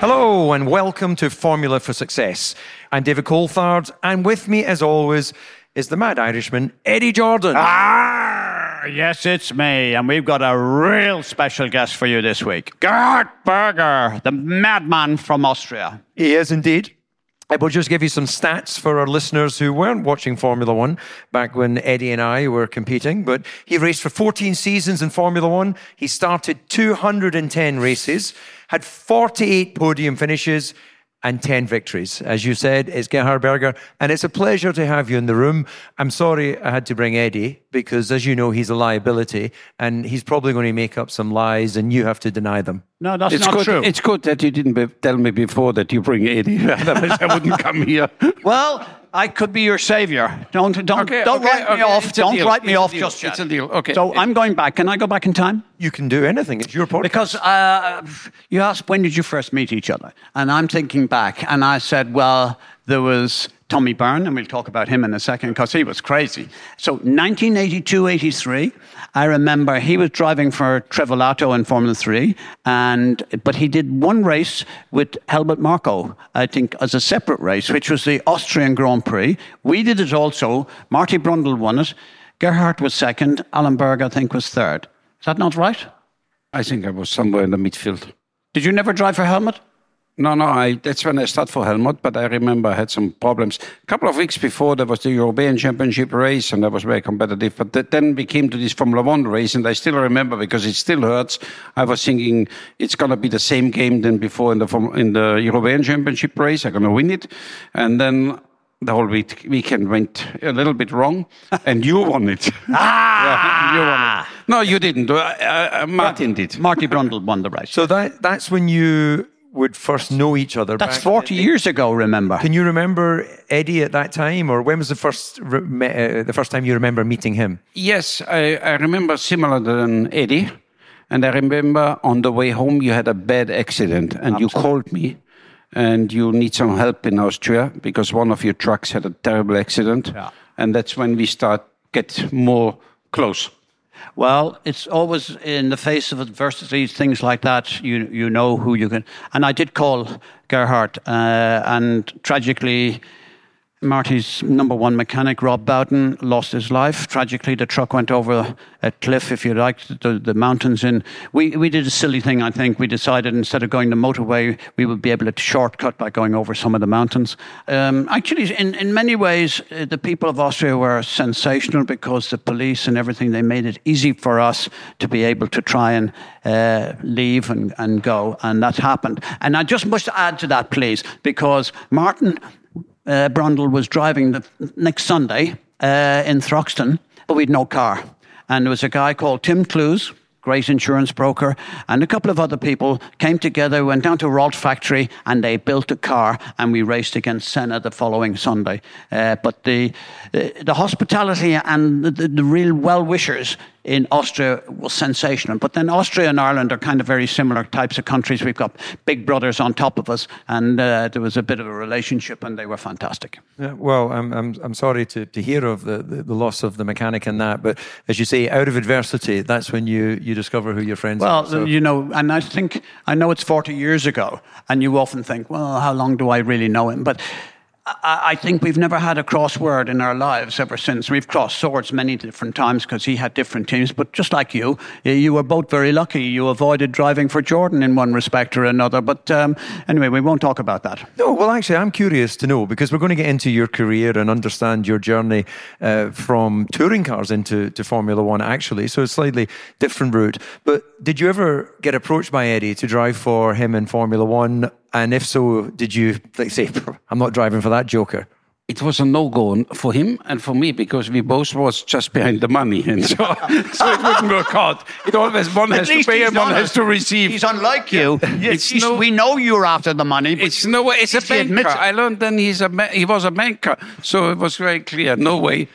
Hello and welcome to Formula for Success. I'm David Coulthard, and with me, as always, is the mad Irishman, Eddie Jordan. Ah, yes, it's me, and we've got a real special guest for you this week. Gerhard Berger, the madman from Austria. He is indeed. I will just give you some stats for our listeners who weren't watching Formula One back when Eddie and I were competing. But he raced for 14 seasons in Formula One. He started 210 races, had 48 podium finishes, and 10 victories. As you said, it's Gerhard Berger, and it's a pleasure to have you in the room. I'm sorry I had to bring Eddie because, as you know, he's a liability and he's probably going to make up some lies and you have to deny them. No, that's It's not good. true. It's good that you didn't be, tell me before that you bring Eddie. Otherwise, I wouldn't come here. well, I could be your savior. Don't don't Okay, don't okay, write me off. it's Don't deal, write me it's a off deal, just yet. it's a deal, okay. So I'm going back. Can I go back in time? You can do anything. It's your podcast. Because uh, you asked when did you first meet each other, and I'm thinking back, and I said, well, there was Tommy Byrne, and we'll talk about him in a second because he was crazy. So 1982-83, I remember he was driving for Trevolato in Formula Three, and but he did one race with Helmut Marko, I think, as a separate race, which was the Austrian Grand Prix. We did it also. Marty Brundle won it. Gerhard was second. Allen Berg, I think, was third. Is that not right? I think I was somewhere in the midfield. Did you never drive for Helmut? No, no, I, that's when I started for Helmut, but I remember I had some problems. A couple of weeks before, there was the European Championship race, and that was very competitive. But th- then we came to this Formula One race, and I still remember because it still hurts. I was thinking it's going to be the same game than before in the, in the European Championship race. I'm going to win it. And then the whole week, weekend went a little bit wrong, and you won it. ah! you won it. No, you didn't. Uh, uh, Martin did. Marty Brundle won the race. So that that's when you would first know each other. That's back- 40 years ago, remember? Can you remember Eddie at that time, or when was the first uh, the first time you remember meeting him? Yes, I, I remember similar than Eddie. And I remember on the way home you had a bad accident and you called me and you need some help in Austria because one of your trucks had a terrible accident. Yeah. And that's when we start get more close. Well, it's always in the face of adversity, things like that, you, you know who you can. And I did call Gerhard, uh, and tragically, Marty's number one mechanic, Rob Bowden, lost his life. Tragically, the truck went over a cliff, if you like, the, the mountains. In we, we did a silly thing, I think. We decided instead of going the motorway, we would be able to shortcut by going over some of the mountains. Um, actually, in, in many ways, uh, the people of Austria were sensational because the police and everything, they made it easy for us to be able to try and uh, leave and, and go. And that happened. And I just must add to that, please, because Martin uh, Brundle was driving the next Sunday uh, in Thruxton, but we'd no car. And there was a guy called Tim Clues, great insurance broker, and a couple of other people came together, went down to Ralt factory, and they built a car, and we raced against Senna the following Sunday. Uh, but the, the the hospitality and the, the real well wishers in Austria was sensational. But then Austria and Ireland are kind of very similar types of countries. We've got big brothers on top of us, and uh, there was a bit of a relationship, and they were fantastic. Yeah, well, I'm, I'm, I'm sorry to, to hear of the, the, the loss of the mechanic and that, but as you say, out of adversity, that's when you, you discover who your friends Well, are. So- you know, and I think I know it's 40 years ago, and you often think, well, how long do I really know him? But I think we've never had a crossword in our lives ever since. We've crossed swords many different times because he had different teams. But just like you, you were both very lucky. You avoided driving for Jordan in one respect or another. But um, anyway, we won't talk about that. No, well, actually, I'm curious to know because we're going to get into your career and understand your journey uh, from touring cars into to Formula One, actually. So it's slightly different route. But did you ever get approached by Eddie to drive for him in Formula One? And if so, did you like say, "I'm not driving for that joker"? it was a no-go for him and for me because we both was just behind the money and so, so it wouldn't work out. It always one has to least pay he's and one honest. has to receive. He's unlike you. It's He's- no- we know you're after the money. but It's no way. It's a He admits banker. it. I learned then he's a ma- he was a banker, so it was very clear. No way,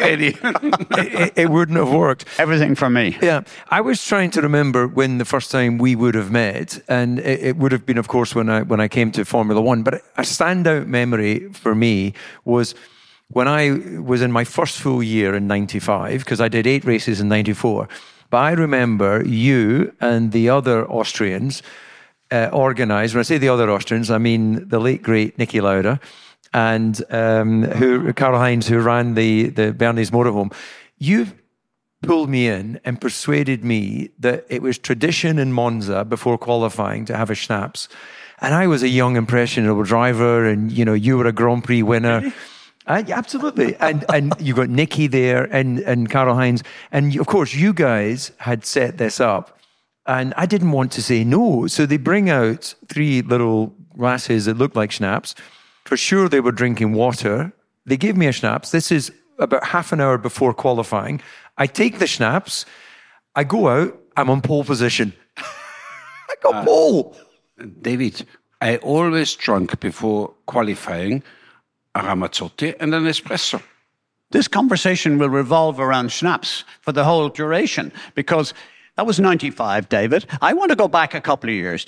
Eddie. it, it wouldn't have worked. everything for me. Yeah, I was trying to remember when the first time we would have met, and it, it would have been, of course, when I when I came to Formula One. But a standout memory for me was when I was in my first full year in '95 because I did eight races in '94. But I remember you and the other Austrians uh, organised. When I say the other Austrians, I mean the late great Niki Lauda and um, who Karl Heinz, who ran the the Bernie's motorhome. You pulled me in and persuaded me that it was tradition in Monza before qualifying to have a schnapps. And I was a young, impressionable driver, and you know, you were a Grand Prix winner. Uh, yeah, absolutely, and and you got Niki there, and and Karl Heinz, and of course you guys had set this up, and I didn't want to say no, so they bring out three little glasses that look like schnapps. For sure, they were drinking water. They gave me a schnapps. This is about half an hour before qualifying. I take the schnapps. I go out. I'm on pole position. I got uh, pole. David, I always drank before qualifying a Ramazzotti and an espresso. This conversation will revolve around schnapps for the whole duration because that was 95, David. I want to go back a couple of years.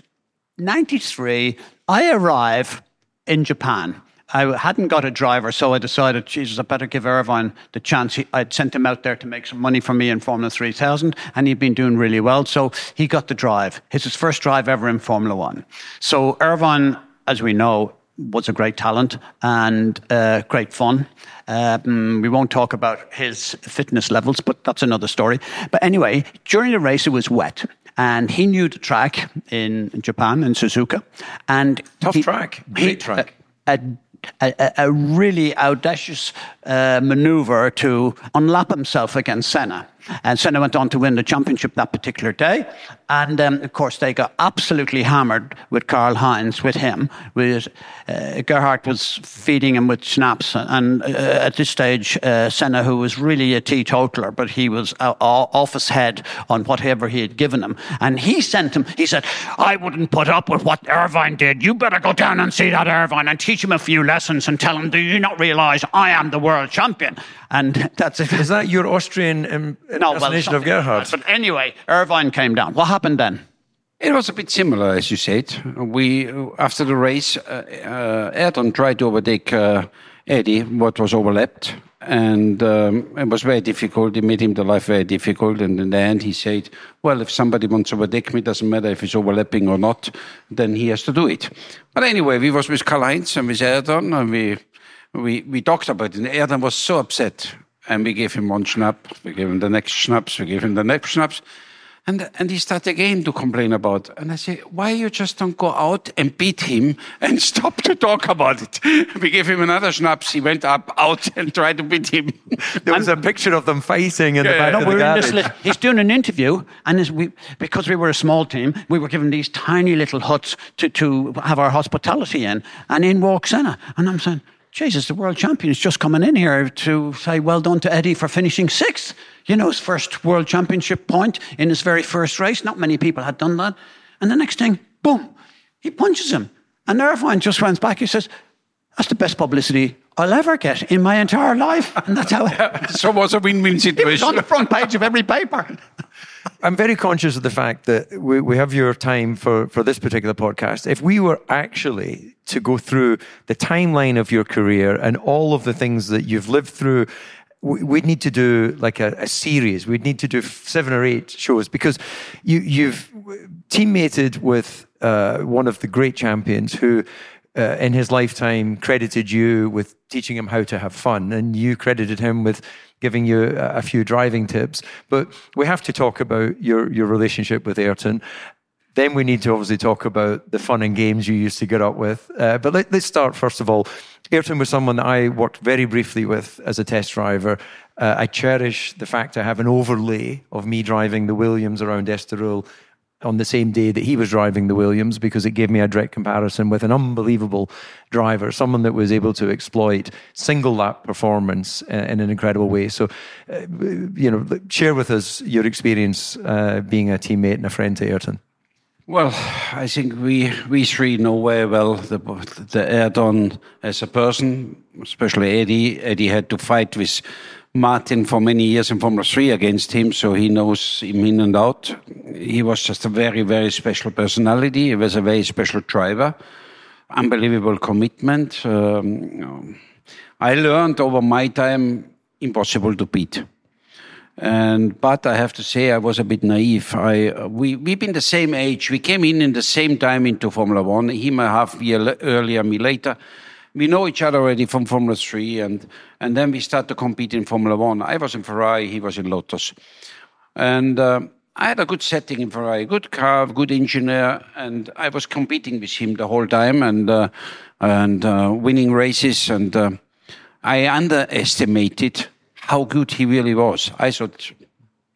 93, I arrive in Japan. I hadn't got a driver, so I decided, Jesus, I better give Irvine the chance. He, I'd sent him out there to make some money for me in Formula 3000, and he'd been doing really well. So he got the drive. It's his first drive ever in Formula One. So Irvine, as we know, was a great talent and uh, great fun. Um, we won't talk about his fitness levels, but that's another story. But anyway, during the race, it was wet. And he knew the track in Japan, in Suzuka. And Tough he- track. he- Great track. a, a, a- a really audacious uh, maneuver to unlap himself against Senna. And Senna went on to win the championship that particular day. And um, of course, they got absolutely hammered with Karl Heinz, with him. With, uh, Gerhard was feeding him with schnapps. And uh, at this stage, uh, Senna, who was really a teetotaler, but he was uh, off his head on whatever he had given him. And he sent him, he said, I wouldn't put up with what Irvine did. You better go down and see that Irvine and teach him a few lessons and tell him, do you not realize I am the world champion? And that's it. Is that your Austrian um, impersonation of something like Gerhard? But anyway, Irvine came down. What happened then? It was a bit similar, as you said. We, after the race, uh, uh, Ayrton tried to overtake uh, Eddie, what was overlapped, and um, it was very difficult. It made him the life very difficult. And in the end, he said, "Well, if somebody wants to overtake me, doesn't matter if it's overlapping or not, then he has to do it." But anyway, we was with Karl Heinz and with Ayrton, and we we we talked about it. And Ayrton was so upset, and we gave him one schnapp, we gave him the next schnapps, we gave him the next schnapps. And, and he started again to complain about. And I say, why you just don't go out and beat him and stop to talk about it? We gave him another schnapps. He went up, out and tried to beat him. There was a picture of them fighting in the back No, of the we're in this garage. li- he's doing an interview, and as we, because we were a small team, we were given these tiny little huts to, to have our hospitality in. And in walks Senna. And I'm saying, Jesus, the world champion is just coming in here to say well done to Eddie for finishing sixth. You know, his first world championship point in his very first race. Not many people had done that. And the next thing, boom, he punches him. And Irvine just runs back. He says, That's the best publicity I'll ever get in my entire life. And that's how it so it was a win-win it was on the front page of every paper. I'm very conscious of the fact that we, we have your time for, for this particular podcast. If we were actually to go through the timeline of your career and all of the things that you've lived through, we- we'd need to do like a, a series. We'd need to do seven or eight shows because you, you've teammated with uh, one of the great champions who uh, in his lifetime credited you with teaching him how to have fun, and you credited him with giving you a, few driving tips. But we have to talk about your, your relationship with Ayrton. Then we need to obviously talk about the fun and games you used to get up with. Uh, but let, us start first of all. Ayrton was someone that I worked very briefly with as a test driver. Uh, I cherish the fact I have an overlay of me driving the Williams around Estoril on the same day that he was driving the Williams because it gave me a direct comparison with an unbelievable driver, someone that was able to exploit single lap performance uh, in an incredible way. So, uh, you know, share with us your experience uh, being a teammate and a friend to Ayrton. Well, I think we we three know very well the the Ayrton as a person, especially Eddie. Eddie had to fight with Martin for many years in Formula 3 against him, so he knows him in and out. He was just a very, very special personality. He was a very special driver. Unbelievable commitment. Um, I learned over my time impossible to beat. And but I have to say I was a bit naive. I we we've been the same age. We came in in the same time into Formula One. Him a half year earlier, me later we know each other already from Formula 3, and, and then we start to compete in Formula 1. I was in Ferrari, he was in Lotus. And uh, I had a good setting in Ferrari, good car, good engineer, and I was competing with him the whole time and, uh, and uh, winning races. And uh, I underestimated how good he really was. I thought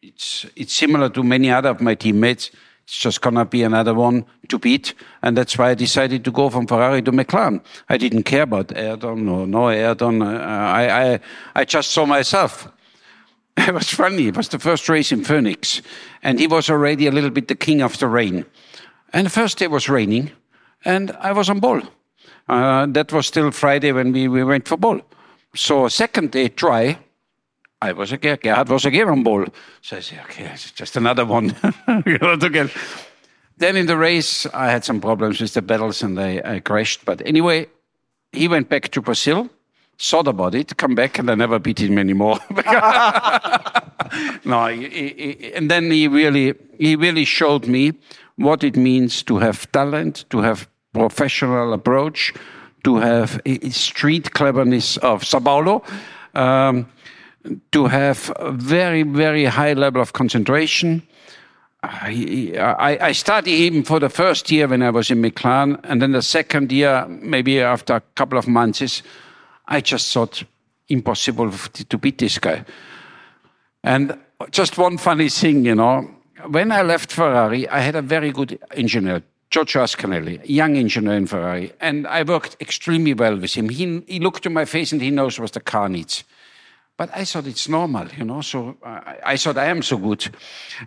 it's, it's similar to many other of my teammates it's just gonna be another one to beat, and that's why I decided to go from Ferrari to McLaren. I didn't care about Ayrton or no Ayrton. Uh, I, I, I just saw myself. It was funny. It was the first race in Phoenix, and he was already a little bit the king of the rain. And the first day was raining, and I was on pole. Uh, that was still Friday when we, we went for pole. So second day dry, I was a again, Gerhard was again on pole. So I said, okay, it's just another one. Then in the race, I had some problems with the pedals and I, I crashed. But anyway, he went back to Brazil, thought about it, come back, and I never beat him anymore. no, he, he, and then he really, he really showed me what it means to have talent, to have professional approach, to have street cleverness of Sao Paulo. Um, to have a very, very high level of concentration. I, I, I studied him for the first year when I was in McLaren, and then the second year, maybe after a couple of months, I just thought impossible to beat this guy. And just one funny thing, you know, when I left Ferrari, I had a very good engineer, Giorgio Ascanelli, young engineer in Ferrari, and I worked extremely well with him. He, he looked to my face and he knows what the car needs. But I thought it's normal, you know. So I, I, thought I am so good,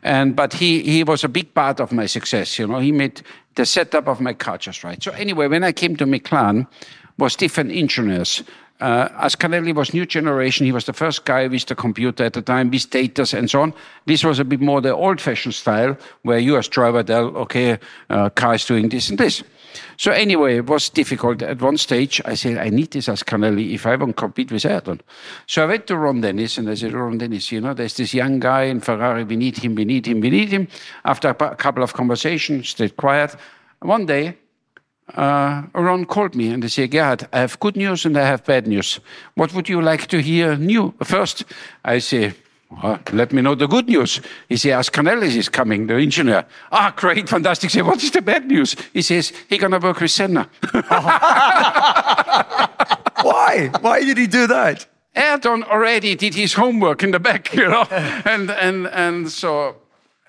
and but he he was a big part of my success, you know. He made the setup of my car just right. So anyway, when I came to McLaren, was different engineers. Uh, Ascanelli was new generation. He was the first guy with the computer at the time, with data and so on. This was a bit more the old-fashioned style, where you as driver tell, okay, uh, car is doing this and this. So anyway, it was difficult. At one stage, I said, I need this Ascanelli if I want to compete with Ayrton. So I went to Ron Dennis and I said, Ron Dennis, you know, there's this young guy in Ferrari. We need him, we need him, we need him. After a couple of conversations, stayed quiet. One day, uh, Ron called me and he said, Gerhard, I have good news and I have bad news. What would you like to hear new first? I say, well, let me know the good news. He says, Ascanelli is coming, the engineer. Ah, great, fantastic. Say, what is the bad news? He says, he's going to work with Senna. Why? Why did he do that? Ayrton already did his homework in the back, you know, and and and so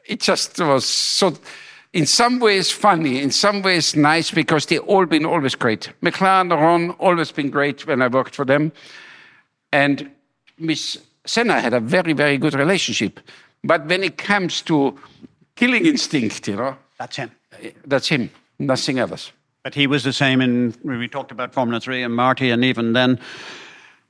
it just was so. In some ways funny, in some ways nice because they've all been always great. McLaren, Ron, always been great when I worked for them, and Miss Senna had a very, very good relationship. But when it comes to killing instinct, you know, that's him. That's him, nothing else. But he was the same in, we talked about Formula 3 and Marty, and even then,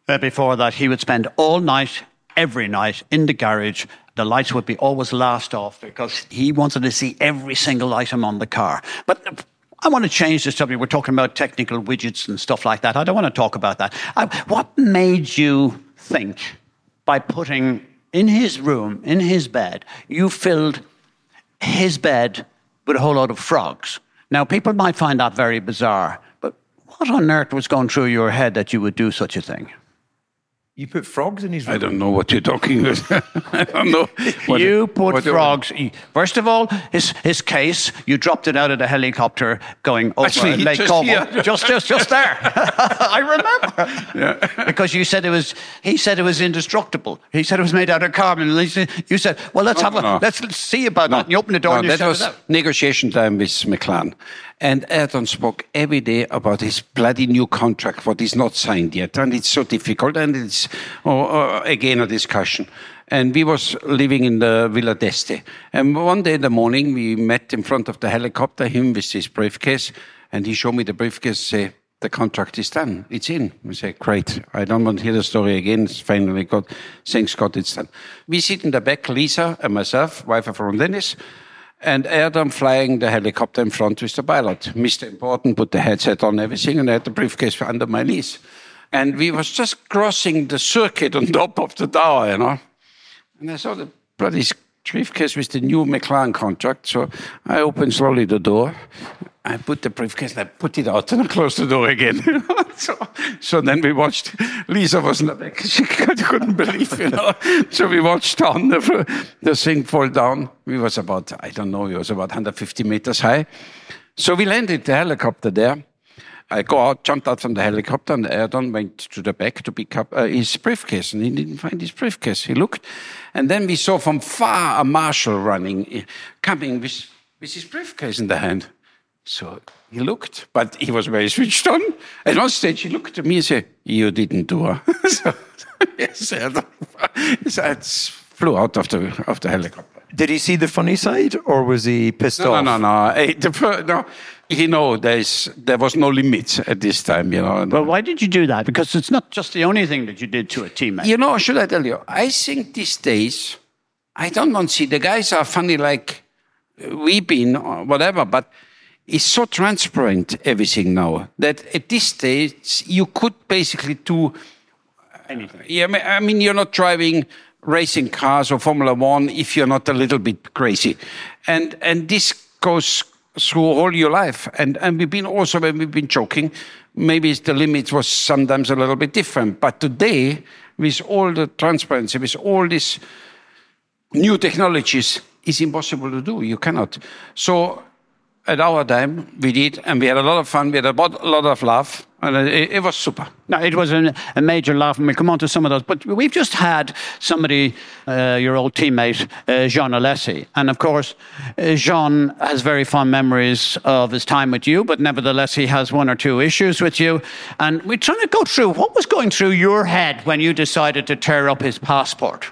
uh, before that, he would spend all night, every night, in the garage. The lights would be always last off because he wanted to see every single item on the car. But I want to change the subject. We're talking about technical widgets and stuff like that. I don't want to talk about that. I, what made you think by putting in his room, in his bed, you filled his bed with a whole lot of frogs. Now, people might find that very bizarre, but What on earth was going through your head that you would do such a thing? You put frogs in his room. I don't know what you're talking about. I don't know. what- you put what- frogs. First of all, his his case. You dropped it out of the helicopter going over Actually, Lake just Como. here. Just, just, just there. I remember. Yeah. Because you said it was. He said it was indestructible. He said it was made out of carbon. And he said- you said, "Well, let's No, have a no. let's, let's see about that." And you open the door No, and you that shut was it out. negotiation time with McLaren. And Ayrton spoke every day about his bloody new contract, what is not signed yet. And it's so difficult. And it's, oh, oh, again, a discussion. And we was living in the Villa d'Este. And one day in the morning, we met in front of the helicopter, him with his briefcase. And he showed me the briefcase, say, the contract is done. It's in. We say, great. I don't want to hear the story again. It's finally got, thanks God it's done. We sit in the back, Lisa and myself, wife of Ron Dennis, and Ayrton flying the helicopter in front with the pilot. Mr. Important put the headset on everything and I had the briefcase under my knees. And we was just crossing the circuit on top of the tower, you know. And I saw the bloody briefcase with the new McLaren contract. So I opened slowly the door. I put the briefcase and I put it out and I closed the door again. so, so then we watched. Lisa was in the back. She couldn't believe, you know. So we watched the, the thing fall down. We was about, I don't know, it was about 150 meters high. So we landed the helicopter there. I go out, jumped out from the helicopter, and Ayrton went to the back to pick up uh, his briefcase, and he didn't find his briefcase. He looked, and then we saw from far a marshal running, coming with, with his briefcase in the hand. So he looked, but he was very switched on. At one stage, he looked at me and said, "You didn't do her." so, yes, Ayrton, it flew out of the of the helicopter. Did he see the funny side, or was he pissed No, off? no, no, no. The no. You know, there's there was no limit at this time. You know. Well, why did you do that? Because it's not just the only thing that you did to a teammate. You know, should I tell you? I think these days, I don't want to see the guys are funny like uh, weeping or whatever, but it's so transparent everything now that at this stage you could basically do uh, Anything. Yeah, I mean- you're not driving racing cars or Formula One if you're not a little bit crazy, and and this goes through all your life. And and we've been also when we've been joking, maybe the limit was sometimes a little bit different, but today with all the transparency, with all these new technologies, it's impossible to do. You cannot. So at our time, we did, and we had a lot of fun. We had a lot, of laugh, and it, it was super. No, it was an, a major laugh, and we'll come on to some of those. But we've just had somebody, uh, your old teammate, uh, Jean Alesi. And of course, uh, Jean has very fond memories of his time with you, but nevertheless, he has one or two issues with you. And we're trying to go through what was going through your head when you decided to tear up his passport.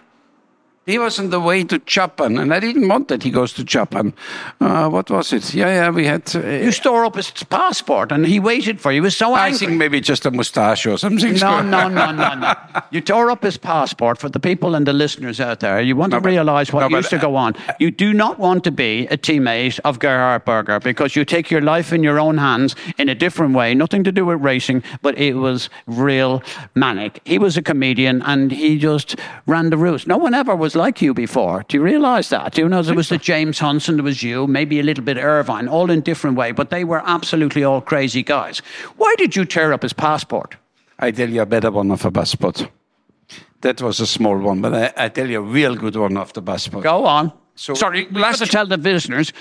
He was on the way to Japan, and I didn't want that he goes to Japan. Uh, what was it? Yeah, yeah, we had. Uh, You store up his passport, and he waited for you. He was so angry. I think maybe just a moustache or something. No, no, no, no, no. You tore up his passport for the people and the listeners out there. You want No, to but- realize what no, but, used to go on. You do not want to be a teammate of Gerhard Berger because you take your life in your own hands in a different way. Nothing to do with racing, but it was real manic. He was a comedian and he just ran the roost. No one ever was like you before. Do you realize that? You know there was the James Hunson, there was you, maybe a little bit Irvine, all in different way, but they were absolutely all crazy guys. Why did you tear up his passport? I tell you a better one of a passport. That was a small one, but I, I tell you a real good one of the passport. Go on. So Sorry, we last have to tell the listeners.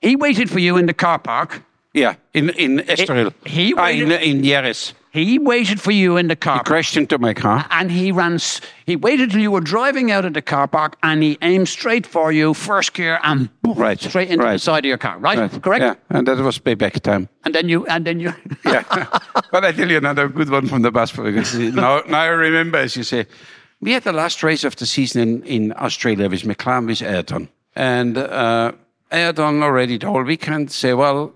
He waited for you in the car park. Yeah, in in Estoril. he ah, in waited- in Jerez. He waited for you in the car park. Crashed into my car. And he ran. He waited till you were driving out of the car park, and he aimed straight for you, first gear, and boom, Right, straight into the side of your car. Right? Right. Correct. Yeah, and that was payback time. And then you. And then you. yeah. but I tell you another good one from the passport because now, now I remember, as you say, we had the last race of the season in, in Australia with McLaren with Ayrton. And uh, Ayrton already the whole weekend say, well,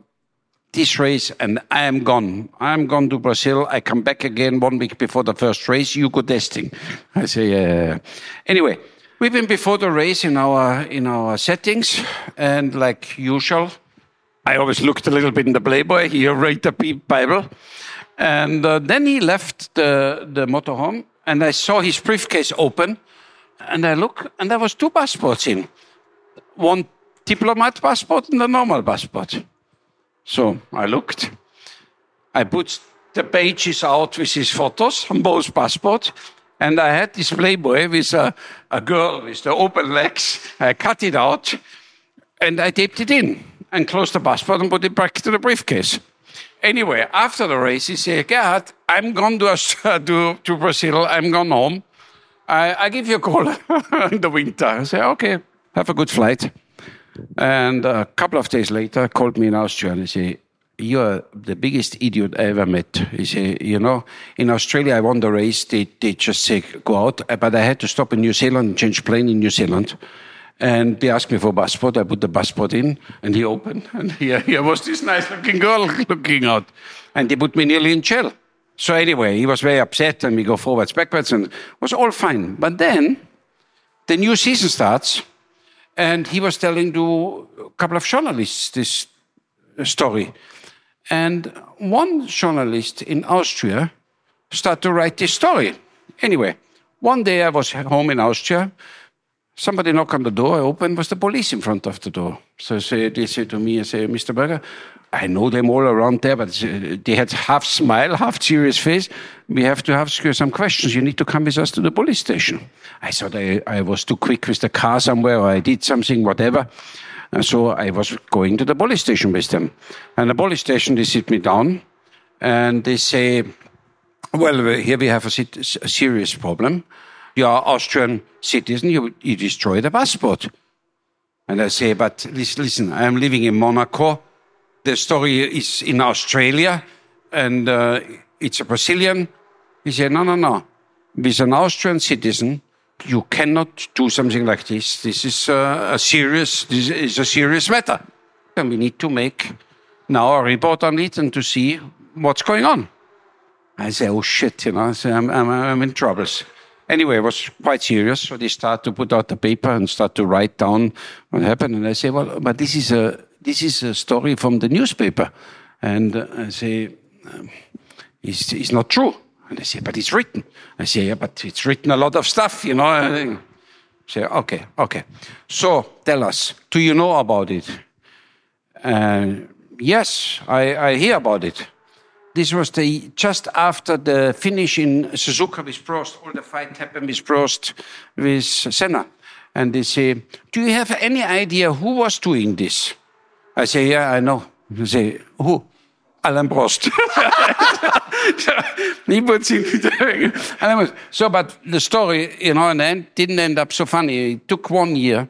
this race and I am gone. I'm gone to Brazil. I come back again one week before the first race. You go testing. I say, yeah. Anyway, we've been before the race in our in our settings, and like usual, I always looked a little bit in the Playboy. He read the Bible, and uh, then he left the the motorhome, and I saw his briefcase open, and I look, and there was two passports in, one diplomat passport and a normal passport. So I looked. I put the pages out with his photos on both passports. And I had this Playboy with a, a girl with the open legs. I cut it out and I taped it in and closed the passport and put it back to the briefcase. Anyway, after the race, he said, Gerhard, I'm going to, to, to Brazil. I'm going home. I, I give you a call in the winter. I say, okay, have a good flight. And a couple of days later, called me in Austria and he said, you're the biggest idiot I ever met. He said, you know, in Australia, I won the race. They, they just say, go out. Uh, but I had to stop in New Zealand and change plane in New Zealand. And they asked me for a passport. I put the passport in, and he opened, and here, here was this nice-looking girl looking out, and they put me nearly in jail. So anyway, he was very upset, and we go forwards, backwards, and it was all fine. But then the new season starts, and he was telling to a couple of journalists this uh, story, and one journalist in Austria started to write this story. Anyway, one day I was home in Austria Somebody knocked on the door, I opened, was the police in front of the door. So say, they say to me, I say, Mr. Berger, I know them all around there, but uh, they had half smile, half serious face. We have to ask you some questions. You need to come with us to the police station. I thought I, I was too quick with the car somewhere, or I did something, whatever. And so I was going to the police station with them. And the police station, they sit me down and they say, well, here we have a, a serious problem you are Austrian citizen, you, you destroy the passport. And I say, but listen, I am living in Monaco. The story is in Australia, and uh, it's a Brazilian. He said, no, no, no. With an Austrian citizen, you cannot do something like this. This is uh, a serious, this is a serious matter. And we need to make now a report on it and to see what's going on. I say, oh shit, you know, I say, I'm, I'm, I'm in troubles. Anyway, it was quite serious. So they start to put out the paper and start to write down what happened. And I say, well, but this is a this is a story from the newspaper. And uh, I say, um, it's, it's not true. And they say, but it's written. I say, yeah, but it's written a lot of stuff, you know. I say, okay, okay. So tell us, do you know about it? Uh, yes, I, I hear about it. This was the just after the finish in Suzuka with Prost. All the fight happened with Prost, with Senna. And they say, "Do you have any idea who was doing this?" I say, "Yeah, I know." They say, "Who?" Alain Prost. he puts in so, but the story, you know, and then didn't end up so funny. It took one year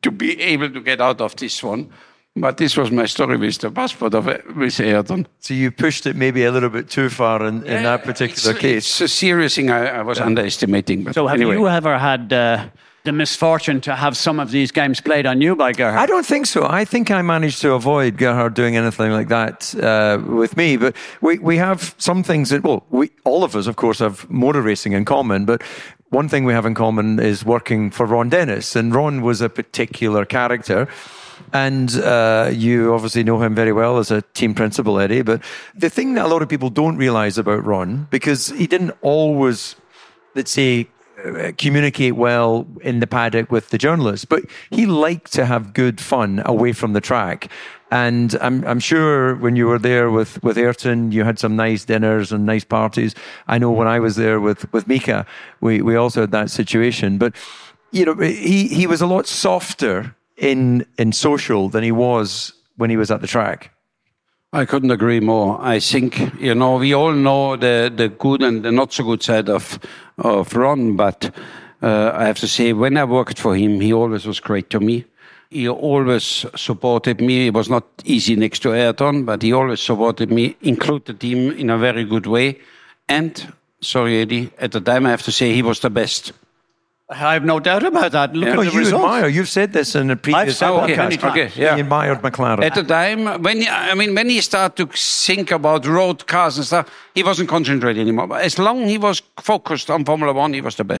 to be able to get out of this one. But this was my story with the passport of with Ayrton. So you pushed it maybe a little bit too far in, in that particular it's, case. It's a serious thing I, I was yeah. underestimating. But so have anyway. you ever had uh, the misfortune to have some of these games played on you by Gerhard? I don't think so. I think I managed to avoid Gerhard doing anything like that uh, with me. But we, we have some things that, well, we, all of us, of course, have motor racing in common. But one thing we have in common is working for Ron Dennis. And Ron was a particular character. And uh, you obviously know him very well as a team principal, Eddie. But the thing that a lot of people don't realize about Ron, because he didn't always, let's say, uh, communicate well in the paddock with the journalists, but he liked to have good fun away from the track. And I'm, I'm sure when you were there with, with Ayrton, you had some nice dinners and nice parties. I know when I was there with, with Mika, we, we also had that situation. But, you know, he, he was a lot softer in in social than he was when he was at the track. I couldn't agree more. I think you know we all know the the good and the not so good side of of Ron, but uh, I have to say when I worked for him, he always was great to me. He always supported me. It was not easy next to Ayrton, but he always supported me, included team in a very good way. And sorry, Eddie, at the time I have to say he was the best. I have no doubt about that. Look yeah. at well, the you results. admire. You've said this in a previous podcast. Okay, okay, yeah. He admired McLaren. At the time, when he, I mean, when he started to think about road cars and stuff, he wasn't concentrating anymore. But as long as he was focused on Formula One, he was the best.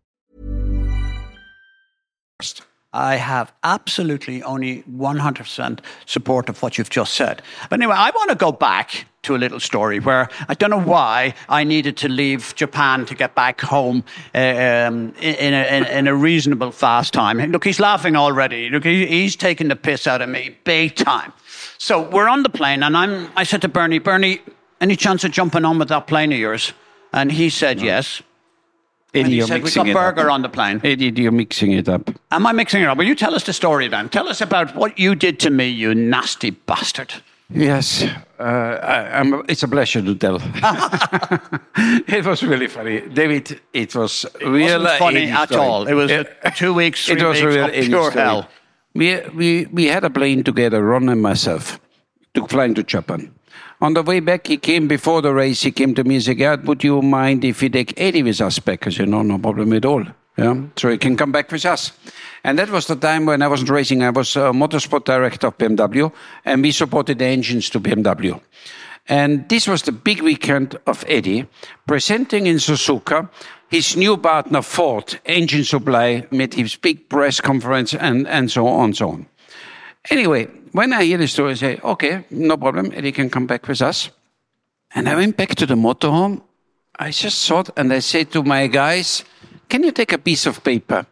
I have absolutely only 100% support of what you've just said. But anyway, I want to go back to a little story where I don't know why I needed to leave Japan to get back home um, in, a, in, in, a, reasonable fast time. Look, he's laughing already. Look, he's taking the piss out of me big time. So we're on the plane, and I'm, I said to Bernie, Bernie, any chance of jumping on with that plane of yours? And he said no. yes. And he said, mixing we got Berger on the plane. Eddie, you're mixing it up. Am I mixing it up? Will you tell us the story then? Tell us about what you did to me, you nasty bastard. Yes, uh, I, it's a pleasure to tell. it was really funny, David. It was it real funny at story. all. It was two weeks, three it was weeks real of pure hell. We, we, we had a plane together, Ron and myself, to fly to Japan. On the way back, he came before the race. He came to me and said, Gerd, would you mind if we take Eddie with us back? I said, no, no problem at all. Yeah, so he can come back with us. And that was the time when I wasn't racing. I was a motorsport director of BMW, and we supported the engines to BMW. And this was the big weekend of Eddie presenting in Suzuka his new partner Ford engine supply made his big press conference and, and so on and so on. Anyway, when I hear the story, I say, okay, no problem, Eddie can come back with us. And I went back to the motorhome. I just thought, and I said to my guys, can you take a piece of paper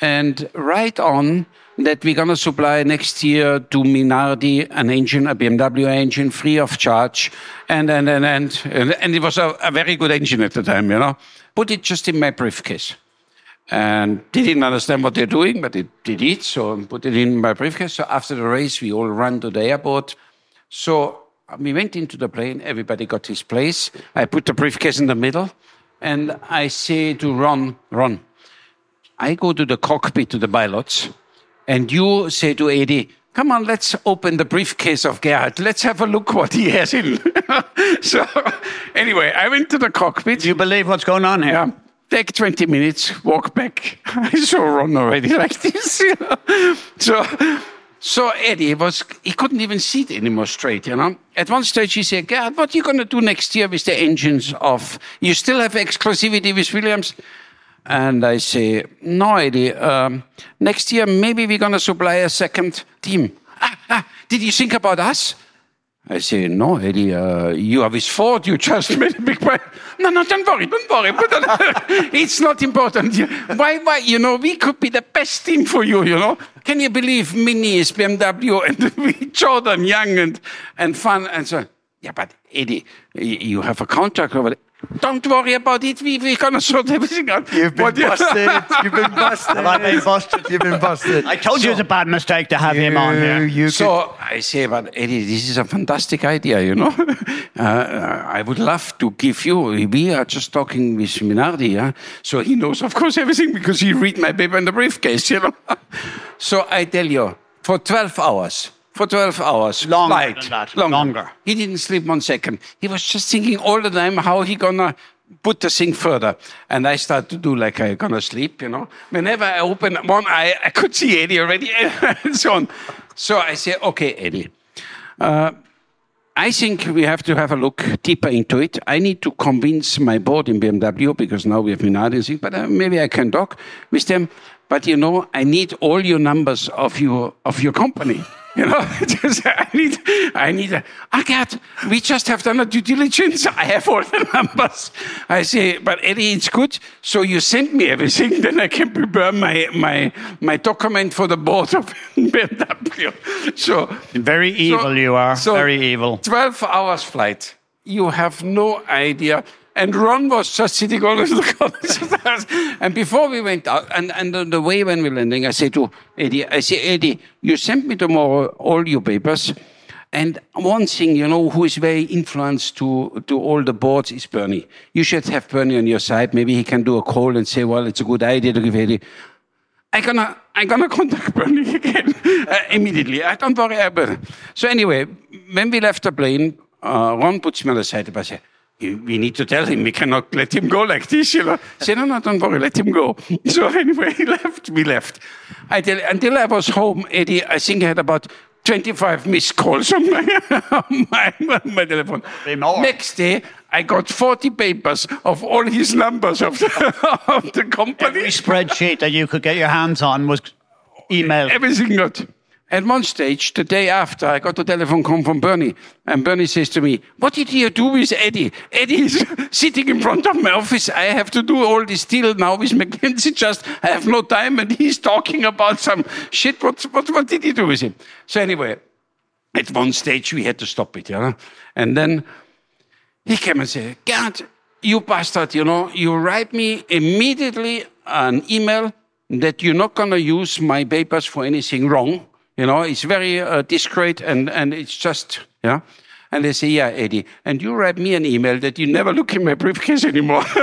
and write on that we're going to supply next year to Minardi an engine, a BMW engine, free of charge. And, and, and, and, and it was a, a very good engine at the time, you know. Put it just in my briefcase. And they didn't understand what they're doing, but they, they did. So I put it in my briefcase. So after the race, we all ran to the airport. So uh, we went into the plane. Everybody got his place. I put the briefcase in the middle. And I say to Ron, Ron, I go to the cockpit to the pilots. And you say to Eddie, come on, let's open the briefcase of Gerhard. Let's have a look what he has in. so anyway, I went to the cockpit. Do you believe what's going on here? Yeah. Take 20 minutes, walk back. I saw Ron already like this. You know? So, so Eddie was, he couldn't even sit it anymore straight, you know. At one stage he said, God, what are you going to do next year with the engines off? You still have exclusivity with Williams? And I say, no, Eddie, um, next year maybe we're going to supply a second team. Ah, ah, did you think about us? I say, no, Eddie, uh, you have his fault. you just made a big point. No, no, don't worry, don't worry. it's not important. Why, why, you know, we could be the best team for you, you know. Can you believe Mini is BMW and we Jordan Young and, and fun and so Yeah, but Eddie, you have a contract over there. Don't worry about it. We, we're going to sort everything out. You've been But- busted. You've been busted. Have I been busted? You've been busted. I told you it was a bad mistake to have him on here. You So I say, but Eddie, this is a fantastic idea, you know. uh, I would love to give you. We are just talking with Minardi, yeah? so he knows, of course, everything because he read my paper in the briefcase, you know. so I tell you, for 12 hours, for 12 hours, Longer flight, than that, longer. longer. He didn't sleep one second. He was just thinking all the time how he gonna put the thing further. And I start to do like I gonna sleep, you know. Whenever I open one eye, I could see Eddie already and so on. So I say, okay, Eddie. Uh, I think we have to have a look deeper into it. I need to convince my board in BMW because now we have Minardi but uh, maybe I can talk with them. But you know, I need all your numbers of your of your company. You know, just, I need, I need, a, ah, Agat, we just have done a due diligence. I have all the numbers. I say, but Eddie, it's good. So you send me everything, then I can prepare my, my, my document for the board of BMW. So Very evil so- you are. so Very evil. 12 hours flight. You have no idea. And Ron was just sitting all over the corner. and before we went out, and, and on the way when we were landing, I said to Eddie, I say, Eddie, you send me tomorrow all your papers. And one thing, you know, who is very influenced to, to all the boards is Bernie. You should have Bernie on your side. Maybe he can do a call and say, well, it's a good idea to give Eddie. I'm gonna, I'm gonna contact Bernie again uh, immediately. I don't worry about it. So anyway, when we left the plane, uh, Ron puts me on the side and I say, "You- we need to tell him we cannot let him go like this, you know. I said, no, no, don't worry, let him go. So anyway, he left, we left. I tell, until I was home, Eddie, I think I had about 25 missed calls on my, on my, on my telephone. Next day, I got 40 papers of all his numbers of the, of the company. Every spreadsheet that you could get your hands on was emailed. Everything got. At one stage, the day after, I got a telephone call from Bernie, and Bernie says to me, "What did you do with Eddie? Eddie is sitting in front of my office. I have to do all this deal now with McKenzie. Just I have no time, and he's talking about some shit. What what what did you do with him? So anyway, at one stage we had to stop it, you know, and then he came and said, "Gerd, you bastard, you know, you write me immediately an email that you're not going to use my papers for anything wrong. You know, it's very uh, discreet and, and it's just, yeah. And they say, yeah, Eddie, and you write me an email that you never look in my briefcase anymore.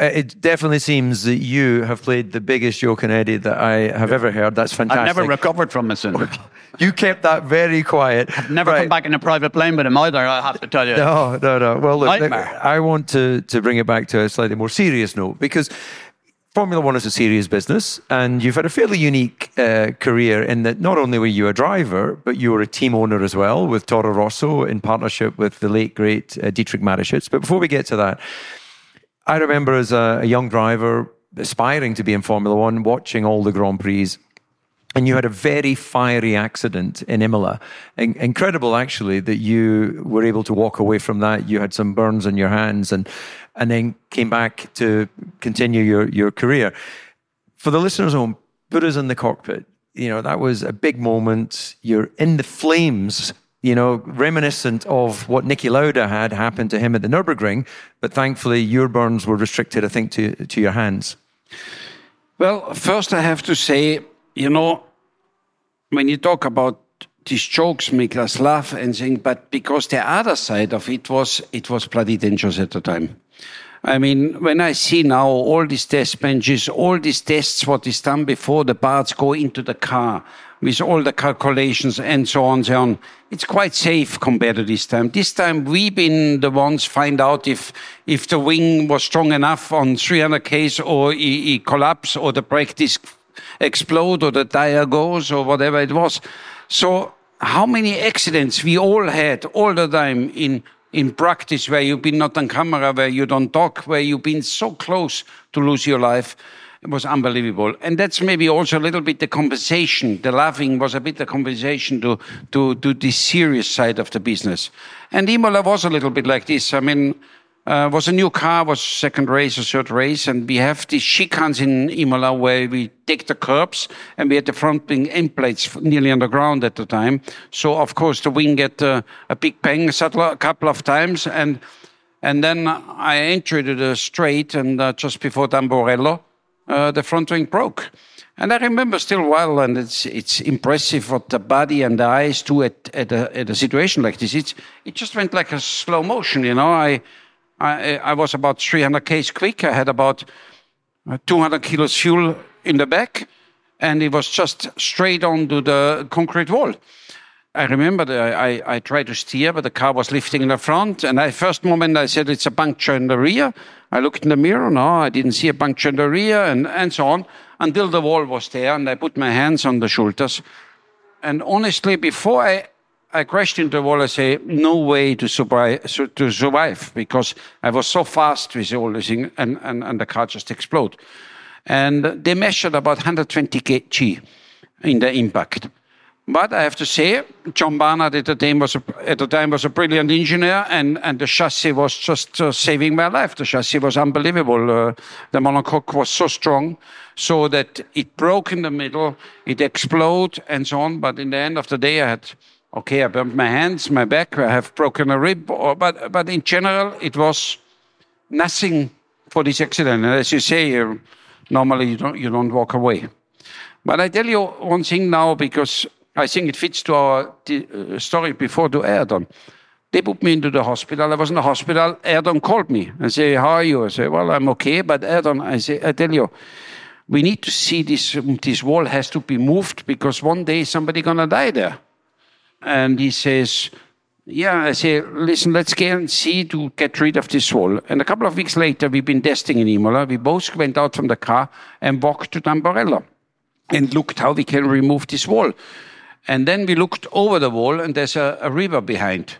Uh, It definitely seems that you have played the biggest joke on Eddie that I have ever heard. That's fantastic. I've never recovered from it since. you kept that very quiet. Never Right. come back in a private plane with him either, I have to tell you. No, no, no. Well, look, Nightmare. I want to, to bring it back to a slightly more serious note because Formula One is a serious business, and you've had a fairly unique uh, career in that not only were you a driver, but you were a team owner as well with Toro Rosso in partnership with the late great uh, Dietrich Mateschitz. But before we get to that, I remember as a, a young driver aspiring to be in Formula One, watching all the Grand Prix. And you had a very fiery accident in Imola. In- incredible, actually, that you were able to walk away from that. You had some burns on your hands and, and then came back to continue your, your career. For the listeners put us in the cockpit. You know, that was a big moment. You're in the flames, you know, reminiscent of what Niki Lauda had happened to him at the Nürburgring. But thankfully, your burns were restricted, I think, to, to your hands. Well, first I have to say, you know, when you talk about these jokes make us laugh and think, but because the other side of it was, it was bloody dangerous at the time. I mean, when I see now all these test benches, all these tests, what is done before the parts go into the car, with all the calculations and so on and so on, it's quite safe compared to this time. This time we've been the ones find out if, if the wing was strong enough on 300 Ks or he collapse or the brake disc explode or the tire goes or whatever it was. So how many accidents we all had all the time in in practice where you've been not on camera, where you don't talk, where you've been so close to lose your life. It was unbelievable. And that's maybe also a little bit the compensation. The laughing was a bit the compensation to, to, to the serious side of the business. And Imola was a little bit like this. I mean, uh, was a new car, was second race or third race, and we have these chicanes in Imola where we take the curbs, and we had the front wing end plates nearly on the ground at the time. So of course the wing get uh, a big bang a couple of times, and and then I entered the straight, and uh, just before Tamburello, uh, the front wing broke. And I remember still well, and it's it's impressive what the body and the eyes do at at a, at a situation like this. It's it just went like a slow motion, you know. I I, I was about 300 k's quick. I had about uh, 200 kilos fuel in the back, and it was just straight onto the concrete wall. I remember I, I tried to steer, but the car was lifting in the front. And I first moment I said it's a puncture in the rear. I looked in the mirror. No, I didn't see a puncture in the rear, and, and so on until the wall was there. And I put my hands on the shoulders. And honestly, before I I into the wall. I say, no way to survive, to survive because I was so fast with all this thing, and, and, and the car just explode. And they measured about 120 kg in the impact. But I have to say, John Barnard at the time was a, at the time was a brilliant engineer, and, and the chassis was just uh, saving my life. The chassis was unbelievable. Uh, the monocoque was so strong, so that it broke in the middle, it exploded, and so on. But in the end of the day, I had okay, I bumped my hands, my back, I have broken a rib, or, but but in general, it was nothing for this accident. And as you say, uh, normally you don't you don't walk away. But I tell you one thing now because I think it fits to our uh, story before to Ayrton. They put me into the hospital. I was in the hospital. Ayrton called me and say, "How are you?" I say, "Well, I'm okay." But Ayrton, I say, I tell you, we need to see this. This wall has to be moved because one day somebody gonna die there. And he says, "Yeah." I say, "Listen, let's get and see to get rid of this wall." And a couple of weeks later, we've been testing in Imola. We both went out from the car and walked to Tamburello and looked how we can remove this wall. And then we looked over the wall, and there's a, a river behind.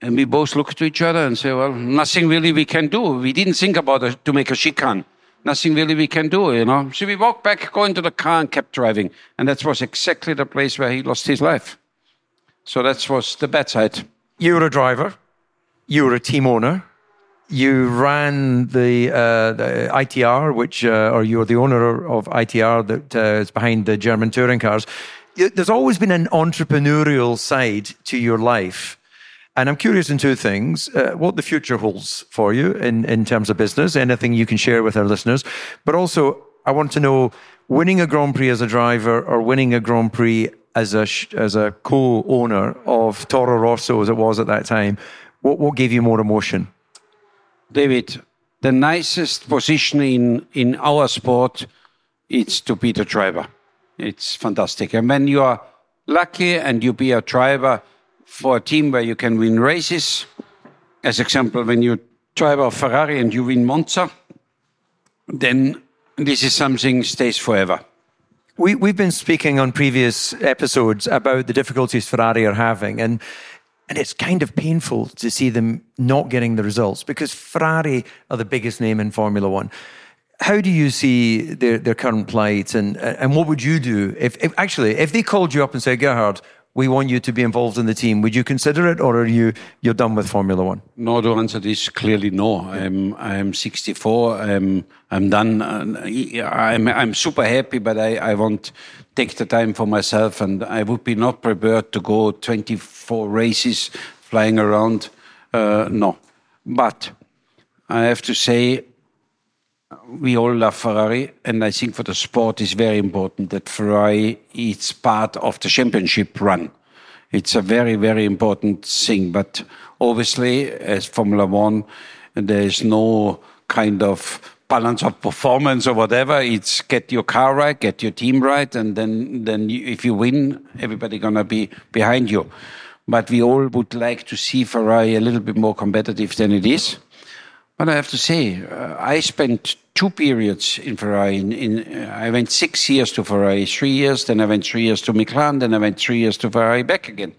And we both looked to each other and said, Well, nothing really we can do. We didn't think about it to make a chicane. Nothing really we can do, you know. So we walked back, go into the car, and kept driving. And that was exactly the place where he lost his life. So that was the bad side. You were a driver, you were a team owner, you ran the, uh, the ITR, which, uh, or you're the owner of ITR that uh, is behind the German touring cars there's always been an entrepreneurial side to your life. And I'm curious in two things uh, what the future holds for you in, in terms of business, anything you can share with our listeners. But also, I want to know winning a Grand Prix as a driver or winning a Grand Prix as a, as a co owner of Toro Rosso, as it was at that time, what, what gave you more emotion? David, the nicest position in, in our sport is to be the driver. It's fantastic. And when you are lucky and you be a driver for a team where you can win races, as example, when you drive a Ferrari and you win Monza, then this is something stays forever. We, we've been speaking on previous episodes about the difficulties Ferrari are having, and and it's kind of painful to see them not getting the results because Ferrari are the biggest name in Formula One. How do you see their, their current plight and, and what would you do if, if, actually if they called you up and said gerhard we want you to be involved in the team. Would you consider it or are you you're done with formula one? No the answer is clearly no. I'm i'm 64 i'm i'm done. I'm i'm super happy but i i want take the time for myself and i would be not prepared to go 24 races flying around. Uh, no. But i have to say we all love Ferrari, and I think for the sport it's very important that Ferrari is part of the championship run. It's a very, very important thing. But obviously, as Formula One, there is no kind of balance of performance or whatever. It's get your car right, get your team right, and then then if you win, everybody gonna be behind you. But we all would like to see Ferrari a little bit more competitive than it is. But I have to say, uh, I spent two periods in Ferrari. In, in uh, I went six years to Ferrari, three years, then I went three years to McLaren, then I went three years to Ferrari back again.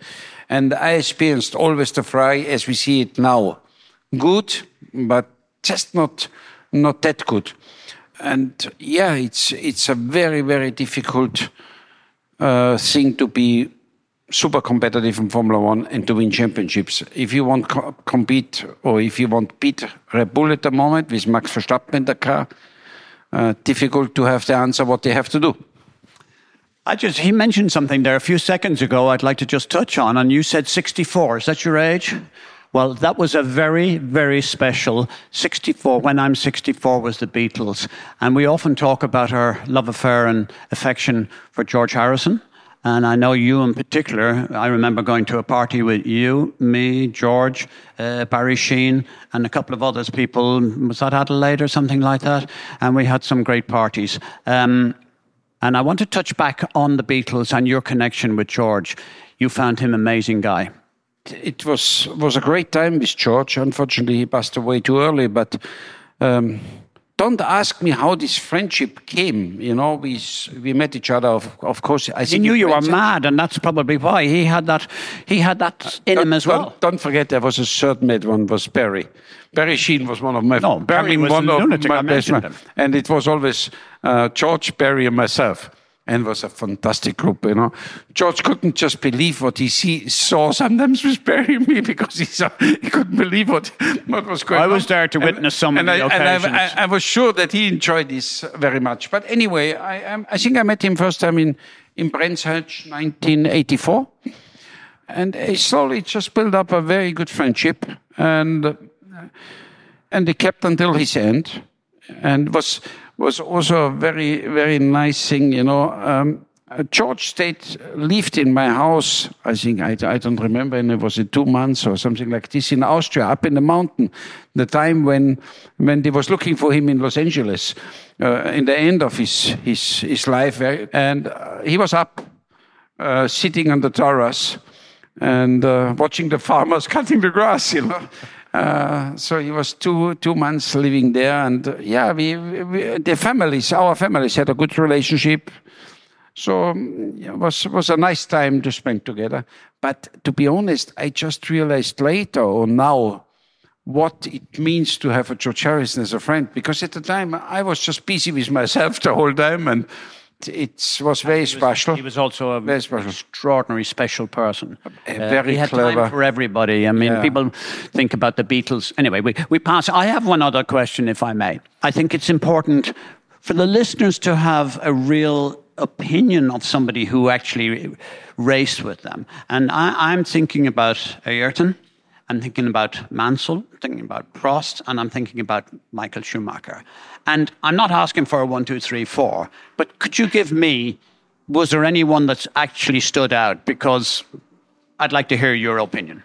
And I experienced always the Ferrari as we see it now. Good, but just not not that good. And yeah, it's it's a very very difficult uh, thing to be super competitive in Formula One and to win championships. If you want co compete or if you want beat Red Bull at the moment with Max Verstappen in the car, uh, difficult to have the answer what they have to do. I just he mentioned something there a few seconds ago. I'd like to just touch on, and you said 64. Is that your age? Well, that was a very, very special 64. When I'm 64 was the Beatles. And we often talk about our love affair and affection for George Harrison. And I know you in particular, I remember going to a party with you, me, George, uh, Barry Sheene, and a couple of others people. Was that Adelaide or something like that? And we had some great parties. Um, and I want to touch back on the Beatles and your connection with George. You found him amazing guy. It was was a great time with George. Unfortunately, he passed away too early, but um, don't ask me how this friendship came. You know, we we met each other. Of, of course, I he knew you were mad, and that's probably why he had that. He had that in him as well. Don't, don't, forget, there was a third mate. One was Barry. Barry Sheene was one of my. No, Barry was one a of lunatic. my best him. And it was always uh, George, Barry, and myself. And was a fantastic group, you know. George couldn't just believe what he see, saw sometimes Barry and me because he, saw, he couldn't believe what, what was going on. I on. was there to And- witness some of and the I, and. I, I, I was sure that he enjoyed this very much. But anyway, I, I'm- I think I met him first time in, in Brands Hatch, 1984. And he slowly just built up a very good friendship. And, uh, and they kept until his end. And was was also a very very nice thing, you know. Um, George stayed lived in my house. I think I, I don't remember, and it was in two months or something like this in Austria, up in the mountain. The time when when they was looking for him in Los Angeles, uh, in the end of his his his life, uh, and uh, he was up uh, sitting on the terrace and uh, watching the farmers cutting the grass, you know. Uh, so he was two two months living there, and yeah, we, we the families, our families had a good relationship. So um, it was was a nice time to spend together. But to be honest, I just realized later or now what it means to have a George Harrison as a friend. Because at the time I was just busy with myself the whole time, and it was very special. He was also a Very special. extraordinary, special person. Very he had clever. time for everybody. I mean, Yeah. people think about the Beatles. Anyway, we, we pass. I have one other question, if I may. I think it's important for the listeners to have a real opinion of somebody who actually raced with them. And I, I'm thinking about Ayrton. I'm thinking about Mansell, I'm thinking about Prost, and I'm thinking about Michael Schumacher. And I'm not asking for a one, two, three, four, but could you give me, was there anyone that's actually stood out? Because I'd like to hear your opinion.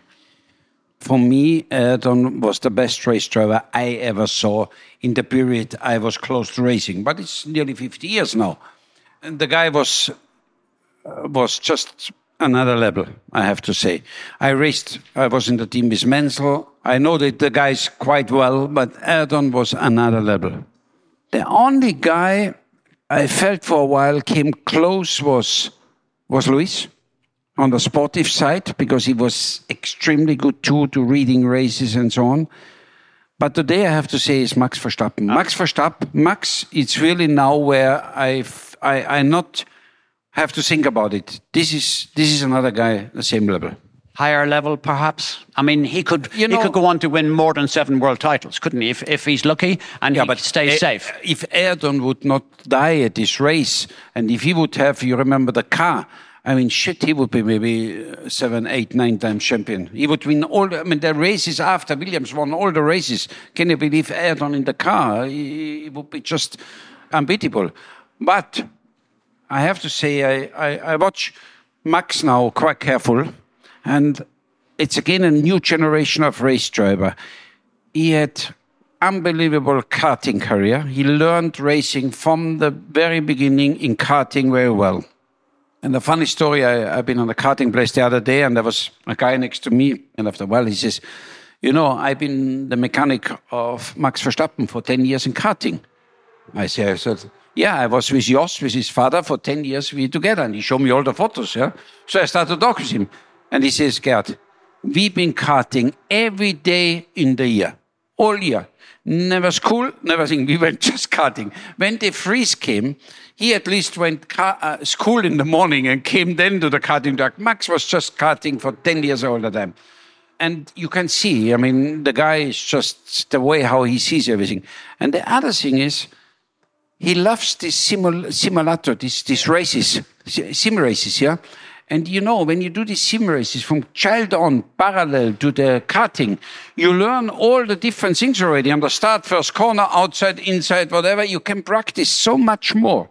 For me, Ayrton was the best race driver I ever saw in the period I was close to racing. But it's nearly 50 years now. And the guy was uh, was just another level, I have to say. I raced, I was in the team with Mansell. I know that the guys quite well, but Ayrton was another level. The only guy I felt for a while came close was was Lewis on the sportive side because he was extremely good too to reading races and so on. But today I have to say is Max Verstappen. Max Verstappen, Max, it's really now where I've, I I not have to think about it. This is this is another guy the same level. Higher level, perhaps. I mean, he could You he could go on to win more than seven world titles, couldn't he? If if he's lucky and he stays eh, safe. If Ayrton would not die at this race, and if he would have, you remember the car. I mean, shit, he would be maybe uh, seven, eight, nine times champion. He would win all. The, I mean, the races after Williams won all the races. Can you believe Ayrton in the car? He, he would be just unbeatable. But I have to say, I, I, I watch Max now quite careful, and it's again a new generation of race driver. He had unbelievable karting career. He learned racing from the very beginning in karting very well. And the funny story, I, I've been on a karting place the other day, and there was a guy next to me, and after a while he says, "You know, I've been the mechanic of Max Verstappen for ten years in karting." I say, I said, yeah, I was with Jos, with his father, for 10 years we together. And he showed me all the photos, yeah. So I started to talk with him. And he says, Gerd, we've been karting every day in the year, all year. Never school, never thing. We went just karting. When the freeze came, he at least went uh, school in the morning and came then to the karting track. Max was just karting for 10 years all the time and you can see, I mean, the guy is just the way how he sees everything. And the other thing is, he loves this simul- simulator, these, these races, sim races, yeah? And you know, when you do these sim races from child on, parallel to the karting, you learn all the different things already. On the start, first corner, outside, inside, whatever, you can practice so much more.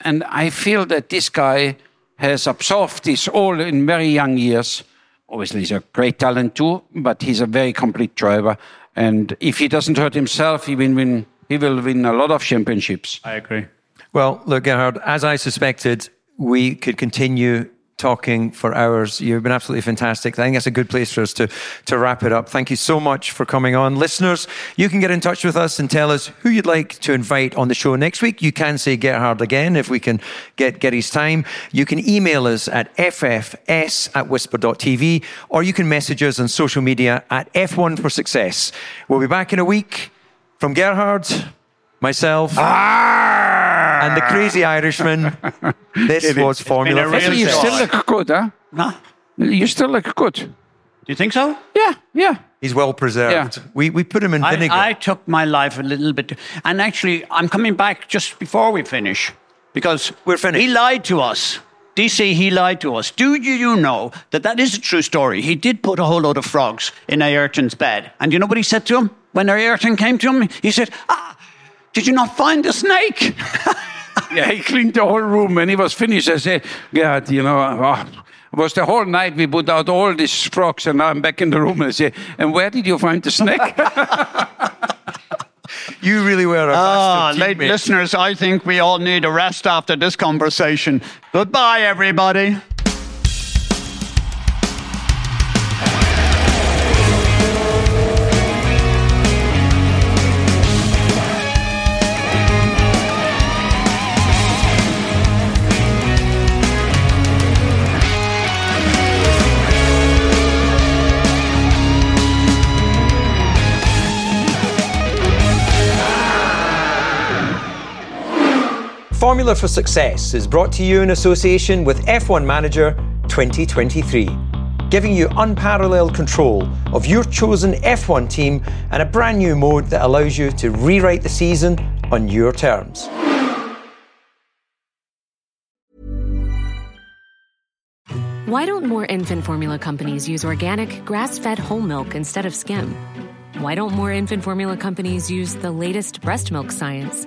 And I feel that this guy has absorbed this all in very young years. Obviously, he's a great talent too, but he's a very complete driver. And if he doesn't hurt himself, he will win. He will win a lot of championships. I agree. Well, look, Gerhard, as I suspected, we could continue talking for hours. You've been absolutely fantastic. I think that's a good place for us to, to wrap it up. Thank you so much for coming on. Listeners, you can get in touch with us and tell us who you'd like to invite on the show next week. You can say Gerhard again if we can get, get his time. You can email us at ffs at whisper.tv or you can message us on social media at F1 for Success. We'll be back in a week from Gerhard, myself. Ah! And the crazy Irishman. This was Formula been a for real You Success. still look good, huh? Huh? You still look good. Do you think so? Yeah, yeah. He's well preserved. Yeah. We, we put him in I, vinegar. I took my life a little bit, and actually, I'm coming back just before we finish because We're finished. He lied to us. DC, he lied to us. Do you, you know that that is a true story? He did put a whole load of frogs in Ayrton's bed, and you know what he said to him when Ayrton came to him? He said, "Ah, did you not find the snake?" Yeah, he cleaned the whole room and he was finished. I said, God, you know, oh, it was the whole night we put out all these frogs and now I'm back in the room and I say, and where did you find the snake? you really were a Ah, late listeners, I think we all need a rest after this conversation. Goodbye, everybody. Formula for Success is brought to you in association with F1 Manager 2023, giving you unparalleled control of your chosen F1 team and a brand new mode that allows you to rewrite the season on your terms. Why don't more infant formula companies use organic, grass fed whole milk instead of skim? Why don't more infant formula companies use the latest breast milk science?